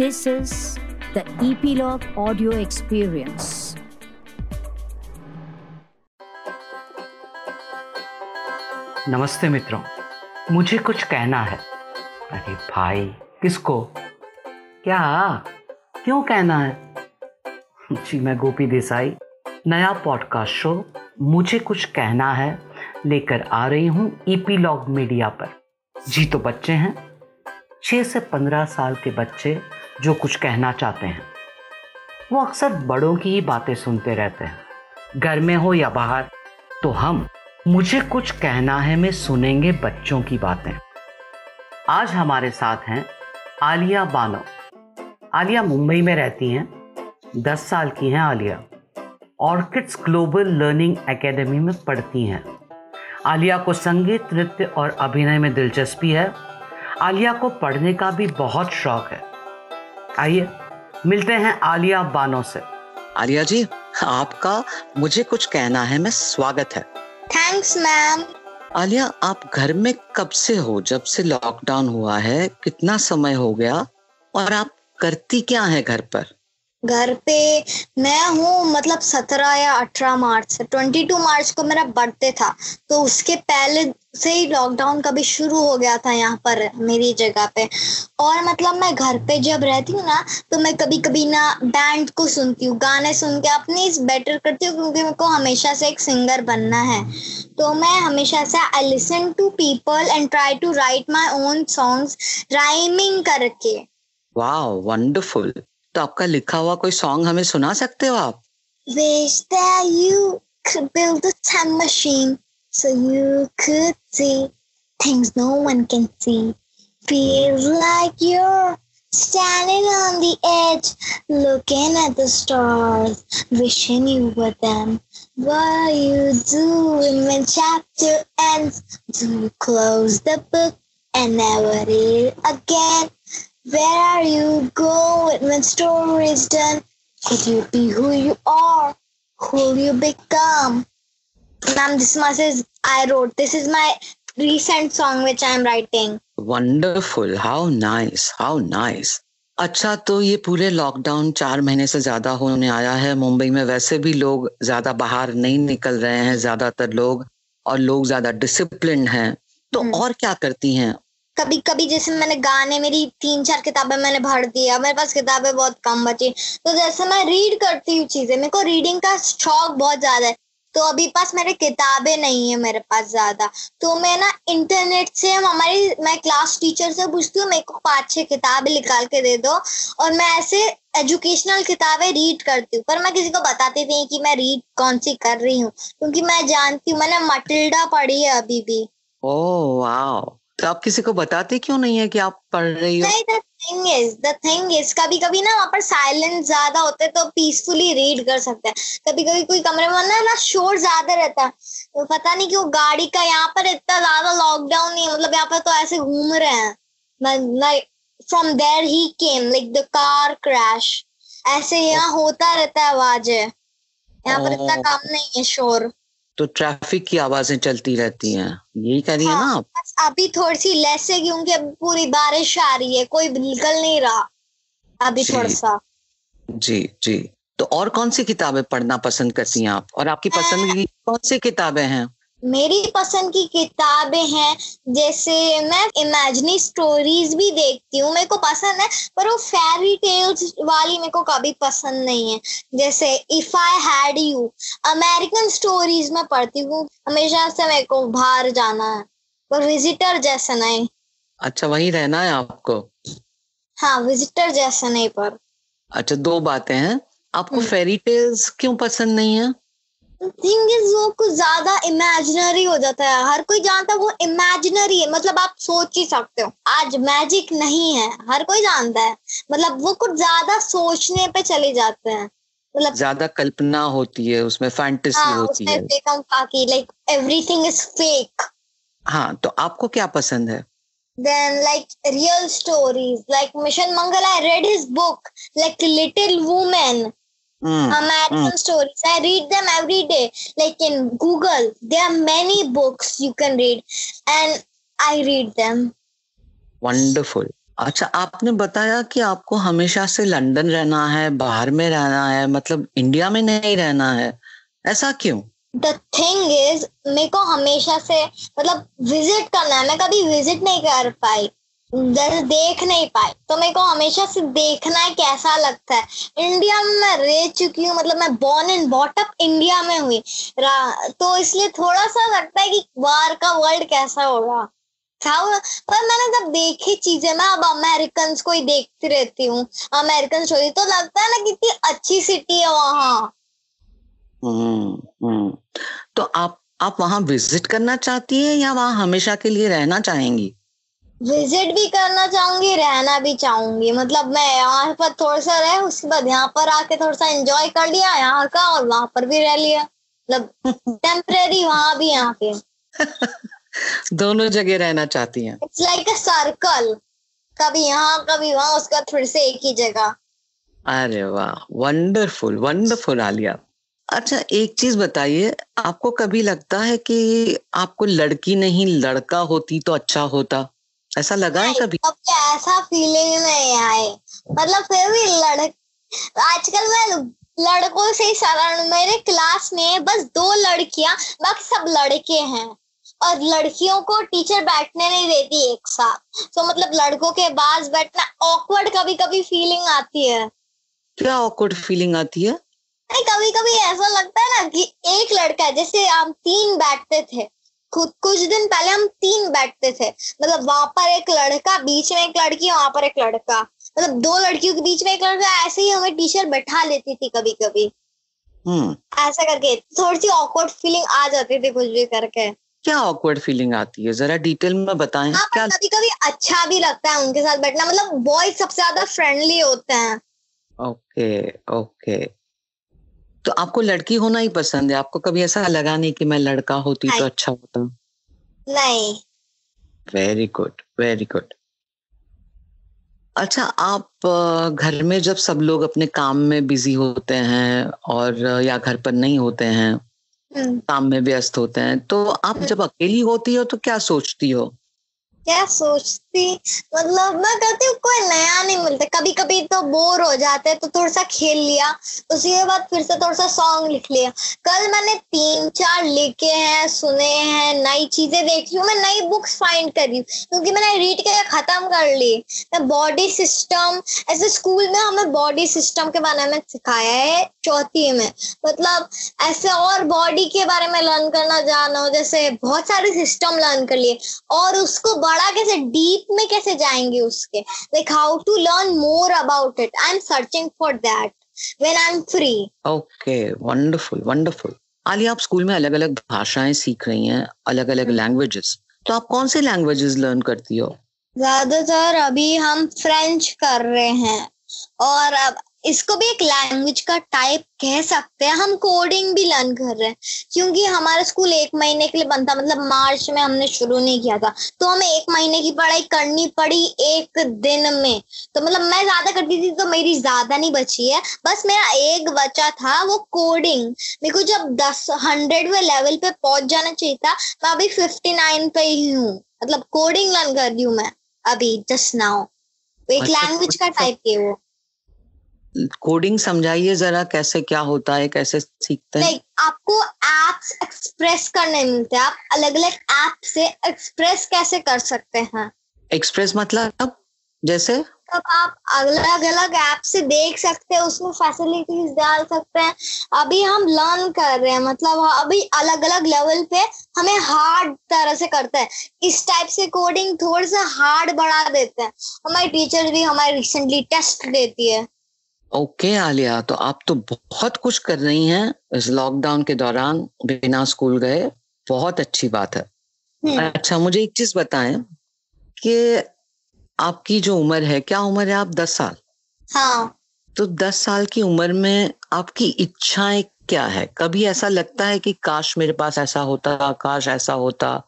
This is the Epilogue Audio Experience. नमस्ते मित्रों, मुझे कुछ कहना है। अरे भाई, किसको? क्या? क्यों कहना है? जी, मैं गोपी देसाई। नया पॉडकास्ट शो मुझे कुछ कहना है, लेकर आ रही हूँ ईपीलॉग मीडिया पर। जी तो बच्चे हैं। छः से पंद्रह साल के बच्चे जो कुछ कहना चाहते हैं। वो अक्सर बड़ों की ही बातें सुनते रहते हैं। घर में हो या बाहर तो हम, मुझे कुछ कहना है, मैं सुनेंगे बच्चों की बातें। आज हमारे साथ हैं आलिया बानो। आलिया मुंबई में रहती हैं, दस साल की हैं Aliya. Orchids Global Learning Academy में पढ़ती हैं। आलिया को संगीत, नृत्य और अभिनय में दिलचस्पी है। आलिया को पढ़ने का भी बहुत शौक है। आइए मिलते हैं आलिया बानो से। आलिया जी आपका मुझे कुछ कहना है मैं स्वागत है। थैंक्स मैम आलिया आप घर में कब से हो? जब से लॉकडाउन हुआ है कितना समय हो गया? और आप करती क्या है घर पर? घर पे मैं हूँ मतलब सत्रह या अठारह मार्च से ट्वेंटी टू मार्च को मेरा बर्थडे था। तो उसके पहले से ही लॉकडाउन कभी शुरू हो गया था यहाँ पर, मेरी जगह पे। और मतलब मैं घर पे जब रहती हूँ ना तो मैं कभी कभी ना बैंड को सुनती हूँ, गाने सुन के अपनी बेटर करती हूँ, क्योंकि मेरे को हमेशा से एक सिंगर बनना है। तो मैं हमेशा से I listen to people and try to write my own songs rhyming करके। वाह वंडरफुल तो आपका लिखा हुआ कोई सॉन्ग हमें सुना सकते हो आप Wish that you could build a time machine so you could see things no one can see. Feel like you're standing on the edge, looking at the stars, wishing you were them. What are you doing when chapter ends? Do you close the book and never read it again? Going when story is done? Could you be who you are? Who'll you become? Ma'am, this message I wrote. This is my recent song which I am writing. Wonderful how nice how nice अच्छा तो ये पूरे lockdown चार महीने से ज़्यादा होने आया है मुंबई में वैसे भी लोग ज़्यादा बाहर नहीं निकल रहे हैं ज़्यादातर लोग और लोग ज़्यादा डिसिप्लिन हैं तो हम्म। और क्या करती हैं कभी कभी जैसे मैंने गाने, मेरी तीन चार किताबें मैंने भर दिया मेरे पास किताबें बहुत कम बची। तो जैसे मैं रीड करती हूँ चीज़ें, मेरे को रीडिंग का शौक बहुत ज़्यादा है। तो अभी पास मेरे किताबें नहीं है मेरे पास ज़्यादा। तो मैं ना इंटरनेट से हम हमारी, मैं क्लास टीचर से पूछती हूँ, मेरे को पाँच छह किताबें निकाल के दे दो। और मैं ऐसे एजुकेशनल किताबें रीड करती हूँ। पर मैं किसी को बताती नहीं कि मैं रीड कौन सी कर रही हूँ। क्योंकि मैं जानती हूँ, मैंने मटिल्डा पढ़ी है अभी भी। Oh, wow. तो आप किसी को बताते क्यों नहीं है कि आप पढ़ रही हो? नहीं thing is the thing is कभी कभी ना वहाँ पर साइलेंस ज़्यादा होते हैं, तो पीसफुली रीड कर सकते हैं। कभी कभी कोई कमरे में ना ना शोर ज़्यादा रहता है। तो पता नहीं क्यों गाड़ी का यहाँ पर इतना ज़्यादा लॉकडाउन नहीं है मतलब यहाँ पर तो ऐसे घूम रहे हैं। Like from there he came like the car crash ऐसे यहाँ होता रहता है आवाज़। है यहाँ पर इतना. काम नहीं है शोर। तो ट्रैफ़िक की आवाज़ें चलती रहती हैं। यही कह रही है ना हाँ, आप? बस अभी थोड़ी सी लेस है क्योंकि अब पूरी बारिश आ रही है कोई निकल नहीं रहा। अभी थोड़ा सा जी जी। तो और कौन सी किताबें पढ़ना पसंद करती हैं आप? और आपकी पसंद की कौन सी किताबें हैं? मेरी पसंद की किताबें हैं जैसे मैं इमेजनी स्टोरीज भी देखती हूँ मेरे को पसंद है पर वो फेरी टेल्स वाली मेरे को कभी पसंद नहीं है। जैसे if I had you American stories में पढ़ती हूँ हमेशा से मेरे को बाहर जाना है पर विजिटर जैसा नहीं। अच्छा वही रहना है आपको? हाँ विजिटर जैसा नहीं पर। अच्छा दो बातें हैं। आपको हम्म। फेरी टेल्स क्यों पसंद नहीं है? थिंग इज़ वो कुछ ज़्यादा इमेजिनरी हो जाता है। हर कोई जानता है वो इमेजिनरी है। मतलब आप सोच ही सकते हो। आज मैजिक नहीं है। हर कोई जानता है। मतलब वो कुछ ज़्यादा सोचने पे चले जाते हैं। मतलब ज़्यादा कल्पना होती है उसमें फैंटेसी हाँ होती उसमें है। लाइक एवरीथिंग इज़ फेक हाँ तो आपको क्या पसंद है? Then like real stories like mission mangal i read his book like little woman American stories. I read them every day. Like in Google, there are many books you can read, and I read them. Wonderful अच्छा आपने बताया कि आपको हमेशा से London रहना है बाहर में रहना है मतलब इंडिया में नहीं रहना है ऐसा क्यों द थिंग इज़ मेरे को हमेशा से मतलब विज़िट करना है मैं कभी विज़िट नहीं कर पाई देख नहीं पाए तो मेरे को हमेशा से देखना है कैसा लगता है। इंडिया में मैं रह चुकी हूँ मतलब मैं बॉर्न एंड बॉटअप इंडिया में हुई। तो इसलिए थोड़ा सा लगता है कि बाहर का वर्ल्ड कैसा होगा। था पर मैंने जब देखी चीज़ें मैं अब अमेरिकन को ही देखती रहती हूँ। अमेरिकन स्टोरी तो लगता है ना कितनी अच्छी सिटी है वहाँ। हम्म, हम्म। तो आप आप वहाँ विज़िट करना चाहती है या वहाँ हमेशा के लिए रहना चाहेंगी? विज़िट भी करना चाहूँगी रहना भी चाहूँगी। मतलब मैं यहाँ पर थोड़ा सा रहे उसके बाद यहाँ पर आके थोड़ा सा एंजॉय कर लिया यहाँ का और वहाँ पर भी रह लिया। मतलब टेम्परेरी वहाँ भी यहाँ पे। दोनों जगह रहना चाहती हैं। इट्स लाइक अ सर्कल कभी यहाँ कभी वहाँ उसका फिर से एक ही जगह। अरे वाह वंडरफुल वंडरफुल आलिया। अच्छा एक चीज़ बताइए आपको कभी लगता है कि आपको लड़की नहीं लड़का होती तो अच्छा होता? ऐसा लगा है कभी? कभी ऐसा फीलिंग नहीं आए मतलब फिर भी लड़क आजकल मैं लड़कों से ही सारा मेरे क्लास में बस दो लड़कियाँ बाकी सब लड़के हैं। और लड़कियों को टीचर बैठने नहीं देती एक साथ। तो मतलब लड़कों के पास बैठना ऑकवर्ड कभी कभी फीलिंग आती है। क्या ऑकवर्ड फीलिंग आती है? नहीं कभी कभी ऐसा लगता है ना कि एक लड़का जैसे हम तीन बैठते थे खुद कुछ दिन पहले हम तीन बैठते थे। मतलब वहाँ पर एक लड़का बीच में एक लड़की वहाँ पर एक लड़का। मतलब दो लड़कियों के बीच में एक लड़का ऐसे ही हमें टीचर बैठा लेती थी कभी कभी हम्म। ऐसा करके थोड़ी सी ऑकवर्ड फीलिंग आ जाती थी कुछ भी करके। क्या ऑकवर्ड फीलिंग आती है? जरा डिटेल में बताएँ। हाँ क्या कभी कभी अच्छा भी लगता है उनके साथ बैठना। मतलब बॉयज़ सबसे ज़्यादा फ्रेंडली होते हैं। ओके ओके तो आपको लड़की होना ही पसंद है? आपको कभी ऐसा लगा नहीं कि मैं लड़का होती तो अच्छा होता? नहीं। वेरी गुड वेरी गुड अच्छा आप घर में जब सब लोग अपने काम में बिज़ी होते हैं और या घर पर नहीं होते हैं हम्म। काम में व्यस्त होते हैं तो आप जब अकेली होती हो तो क्या सोचती हो? क्या सोचती मतलब मैं कहती हूँ, कोई नया नहीं मिलता। कभी कभी तो बोर हो जाते हैं तो थोड़ा सा खेल लिया, उसी के बाद फिर से थोड़ा सा सॉन्ग लिख लिया। कल मैंने तीन चार लिखे हैं, सुने हैं, नई चीज़ें देख ली मैं नई बुक्स फाइंड कर हूँ, क्योंकि मैंने रीड के खत्म कर ली। मैं बॉडी सिस्टम ऐसे स्कूल में हमें बॉडी सिस्टम के बारे में सिखाया है, चौथी में। मतलब ऐसे और बॉडी के बारे में लर्न करना जानो, जैसे बहुत सारे सिस्टम लर्न कर लिए, और उसको बड़ा कैसे डीप में कैसे जाएँगे उसके? Like how to learn more about it I am searching for that when I am free okay wonderful wonderful Aliya आप स्कूल में अलग अलग भाषाएँ सीख रही हैं अलग अलग लैंग्वेजेस तो आप कौन से लैंग्वेजेस लर्न करती हो? ज़्यादातर अभी हम फ्रेंच कर रहे हैं। और अब इसको भी एक लैंग्वेज का टाइप कह सकते हैं। हम कोडिंग भी लर्न कर रहे हैं क्योंकि हमारा स्कूल एक महीने के लिए बंद था मतलब मार्च में हमने शुरू नहीं किया था। तो हमें एक महीने की पढ़ाई करनी पड़ी एक दिन में। तो मतलब मैं ज़्यादा करती थी तो मेरी ज़्यादा नहीं बची है। बस मेरा एक बचा था वो कोडिंग मेरे को जब दस हंड्रेडवे लेवल पे पहुँच जाना चाहिए था मैं अभी फिफ्टी नाइन पे ही हूँ। मतलब कोडिंग लर्न कर रही हूँ मैं अभी जस्ट नाउ एक लैंग्वेज अच्छा, का टाइप के वो। कोडिंग समझाइए जरा कैसे क्या होता है कैसे सीखते हैं? लाइक आपको एप्स एक्सप्रेस करने मिलते हैं। आप अलग अलग ऐप से एक्सप्रेस कैसे कर सकते हैं? एक्सप्रेस मतलब? जैसे? तब आप अलग अलग ऐप से देख सकते हैं उसमें फैसिलिटीज़ डाल सकते हैं। अभी हम लर्न कर रहे हैं मतलब अभी अलग अलग लेवल पे हमें हार्ड तरह से करते हैं। इस टाइप से कोडिंग थोड़ा सा हार्ड बढ़ा देते हैं। हमारी टीचर भी हमारे रिसेंटली टेस्ट देती है। ओके okay, आलिया तो आप तो बहुत कुछ कर रही हैं इस लॉकडाउन के दौरान बिना स्कूल गए बहुत अच्छी बात है। हम्म। अच्छा मुझे एक चीज़ बताएँ कि आपकी जो उम्र है क्या उम्र है आप दस साल? हाँ। तो दस साल की उम्र में आपकी इच्छाएँ क्या है? कभी ऐसा लगता है कि काश मेरे पास ऐसा होता काश ऐसा होता?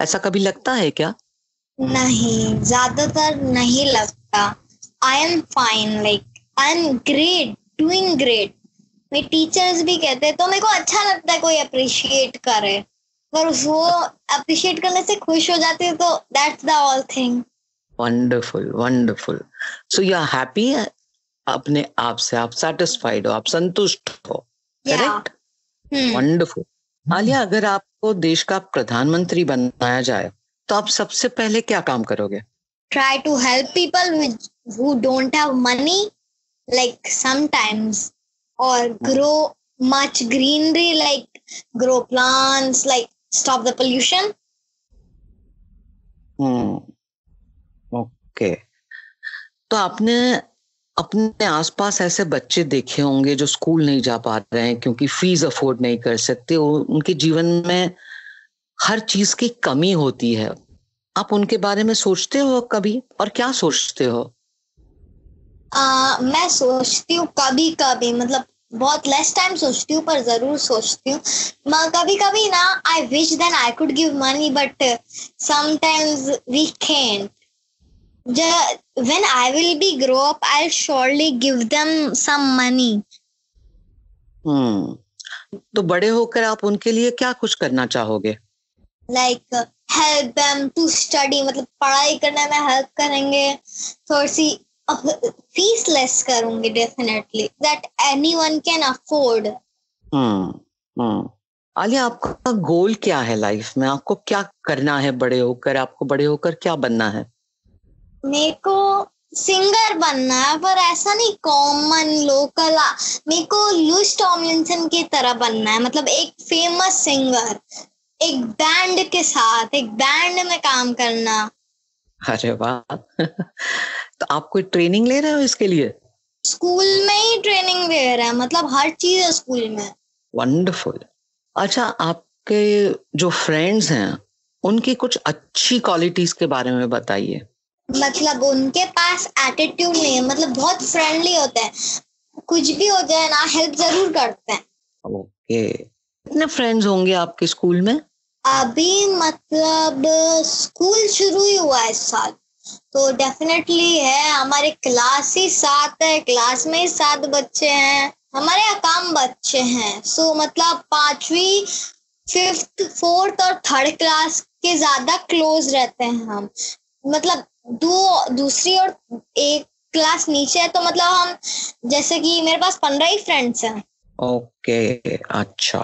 ऐसा कभी लगता है क्या? नहीं ज़्यादातर नहीं लगता। I am fine like I am great doing great मेरे टीचर्स भी कहते हैं तो मेरे को अच्छा लगता है कोई अप्रिशिएट करे. पर वो अप्रिशिएट करने से खुश हो जाते हैं तो that's the all thing wonderful wonderful so you are happy अपने आप से आप सेटिस्फाइड हो आप संतुष्ट हो. करेक्ट. वंडरफुल आलिया अगर आपको देश का प्रधानमंत्री बनाया जाए तो आप सबसे पहले क्या काम करोगे? Try to help people who who don't have money, like sometimes, or grow much greenery, like grow plants, like stop the pollution. Hmm okay तो आपने अपने आसपास ऐसे बच्चे देखे होंगे जो स्कूल नहीं जा पा रहे हैं क्योंकि फ़ीस अफोर्ड नहीं कर सकते उनके जीवन में हर चीज़ की कमी होती है। आप उनके बारे में सोचते हो कभी? और क्या सोचते हो? आ, मैं सोचती हूँ कभी कभी मतलब बहुत लेस टाइम सोचती हूँ पर ज़रूर सोचती हूँ कभी कभी ना I wish then I could give money but sometimes we can when I will be grow up, I'll surely give them some money. हम्म तो बड़े होकर आप उनके लिए क्या कुछ करना चाहोगे like help them to study. मतलब पढ़ाई करने में हेल्प करेंगे थोड़ी सी फ़ीस लेस करूँगी anyone can afford. हम्म हम्म। आलिया आपका गोल क्या है लाइफ में? आपको क्या करना है बड़े होकर? आपको बड़े होकर क्या बनना है? मेरे को सिंगर बनना है पर ऐसा नहीं कॉमन लोकल मेरे को लुइस टॉमलिंसन की तरह बनना है। मतलब एक फ़ेमस सिंगर एक बैंड के साथ एक बैंड में काम करना। अरे वाह। तो आप कोई ट्रेनिंग ले रहे हो इसके लिए? स्कूल में ही ट्रेनिंग दे रहा है मतलब हर चीज़ है स्कूल में। वंडरफुल अच्छा आपके जो फ्रेंड्स हैं उनकी कुछ अच्छी क्वालिटीज के बारे में बताइए। मतलब उनके पास एटीट्यूड नहीं है मतलब बहुत फ्रेंडली होते हैं। कुछ भी हो जाए ना हेल्प ज़रूर करते हैं। Okay okay. कितने फ्रेंड्स होंगे आपके स्कूल में? अभी मतलब स्कूल शुरू ही हुआ है इस साल। तो डेफिनेटली है हमारे क्लास ही सात है क्लास में ही सात बच्चे हैं। हमारे यहाँ कम बच्चे हैं। सो मतलब पांचवी फिफ्थ फोर्थ और थर्ड क्लास के ज़्यादा क्लोज रहते हैं हम। मतलब दो दूसरी और एक क्लास नीचे है तो मतलब हम जैसे कि मेरे पास पंद्रह ही फ्रेंड्स हैं। ओके okay, अच्छा।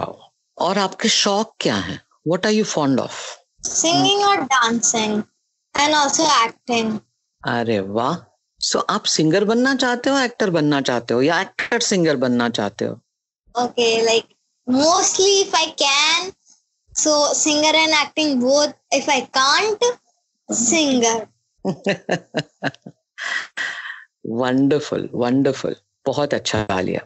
और आपके शौक क्या है? What are you fond of singing और डांसिंग एंड ऑल्सो एक्टिंग अरे वाह सो आप सिंगर बनना चाहते हो एक्टर बनना चाहते हो या एक्टर सिंगर बनना चाहते हो Okay, like mostly if I can. So singer and acting both. If I can't, singer. Wonderful wonderful बहुत अच्छा आलिया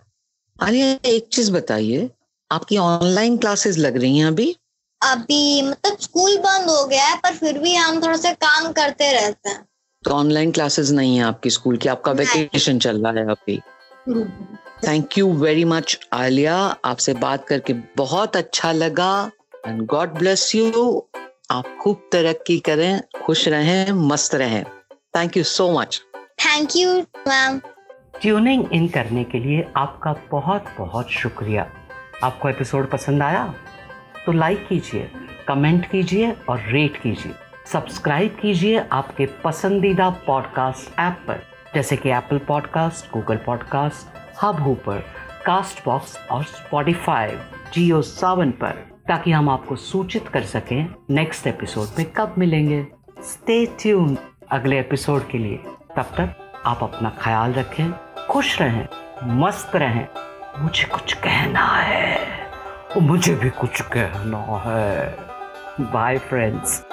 आलिया एक चीज़ बताइए आपकी ऑनलाइन क्लासेस लग रही हैं अभी अभी मतलब स्कूल बंद हो गया है पर फिर भी हम थोड़ा सा काम करते रहते हैं। तो ऑनलाइन क्लासेस नहीं है आपकी स्कूल की? आपका वेकेशन चल रहा है अभी? Thank you very much Alia आपसे बात करके बहुत अच्छा लगा एंड गॉड ब्लेस यू आप खूब तरक्की करें खुश रहें मस्त रहें। Thank you so much thank you ma'am tuning in करने के लिए आपका बहुत बहुत शुक्रिया। आपको एपिसोड पसंद आया? तो लाइक कीजिए कमेंट कीजिए और रेट कीजिए। सब्सक्राइब कीजिए आपके पसंदीदा पॉडकास्ट ऐप पर, जैसे कि Apple podcast Google podcast Hubhopper Castbox और स्पॉटिफाई जियो सावन पर, ताकि हम आपको सूचित कर सकें नेक्स्ट एपिसोड में कब मिलेंगे। स्टे ट्यून अगले एपिसोड के लिए। तब तक आप अपना ख्याल रखें, खुश रहें, मस्त रहें। मुझे कुछ कहना है। मुझे भी कुछ कहना है। Bye friends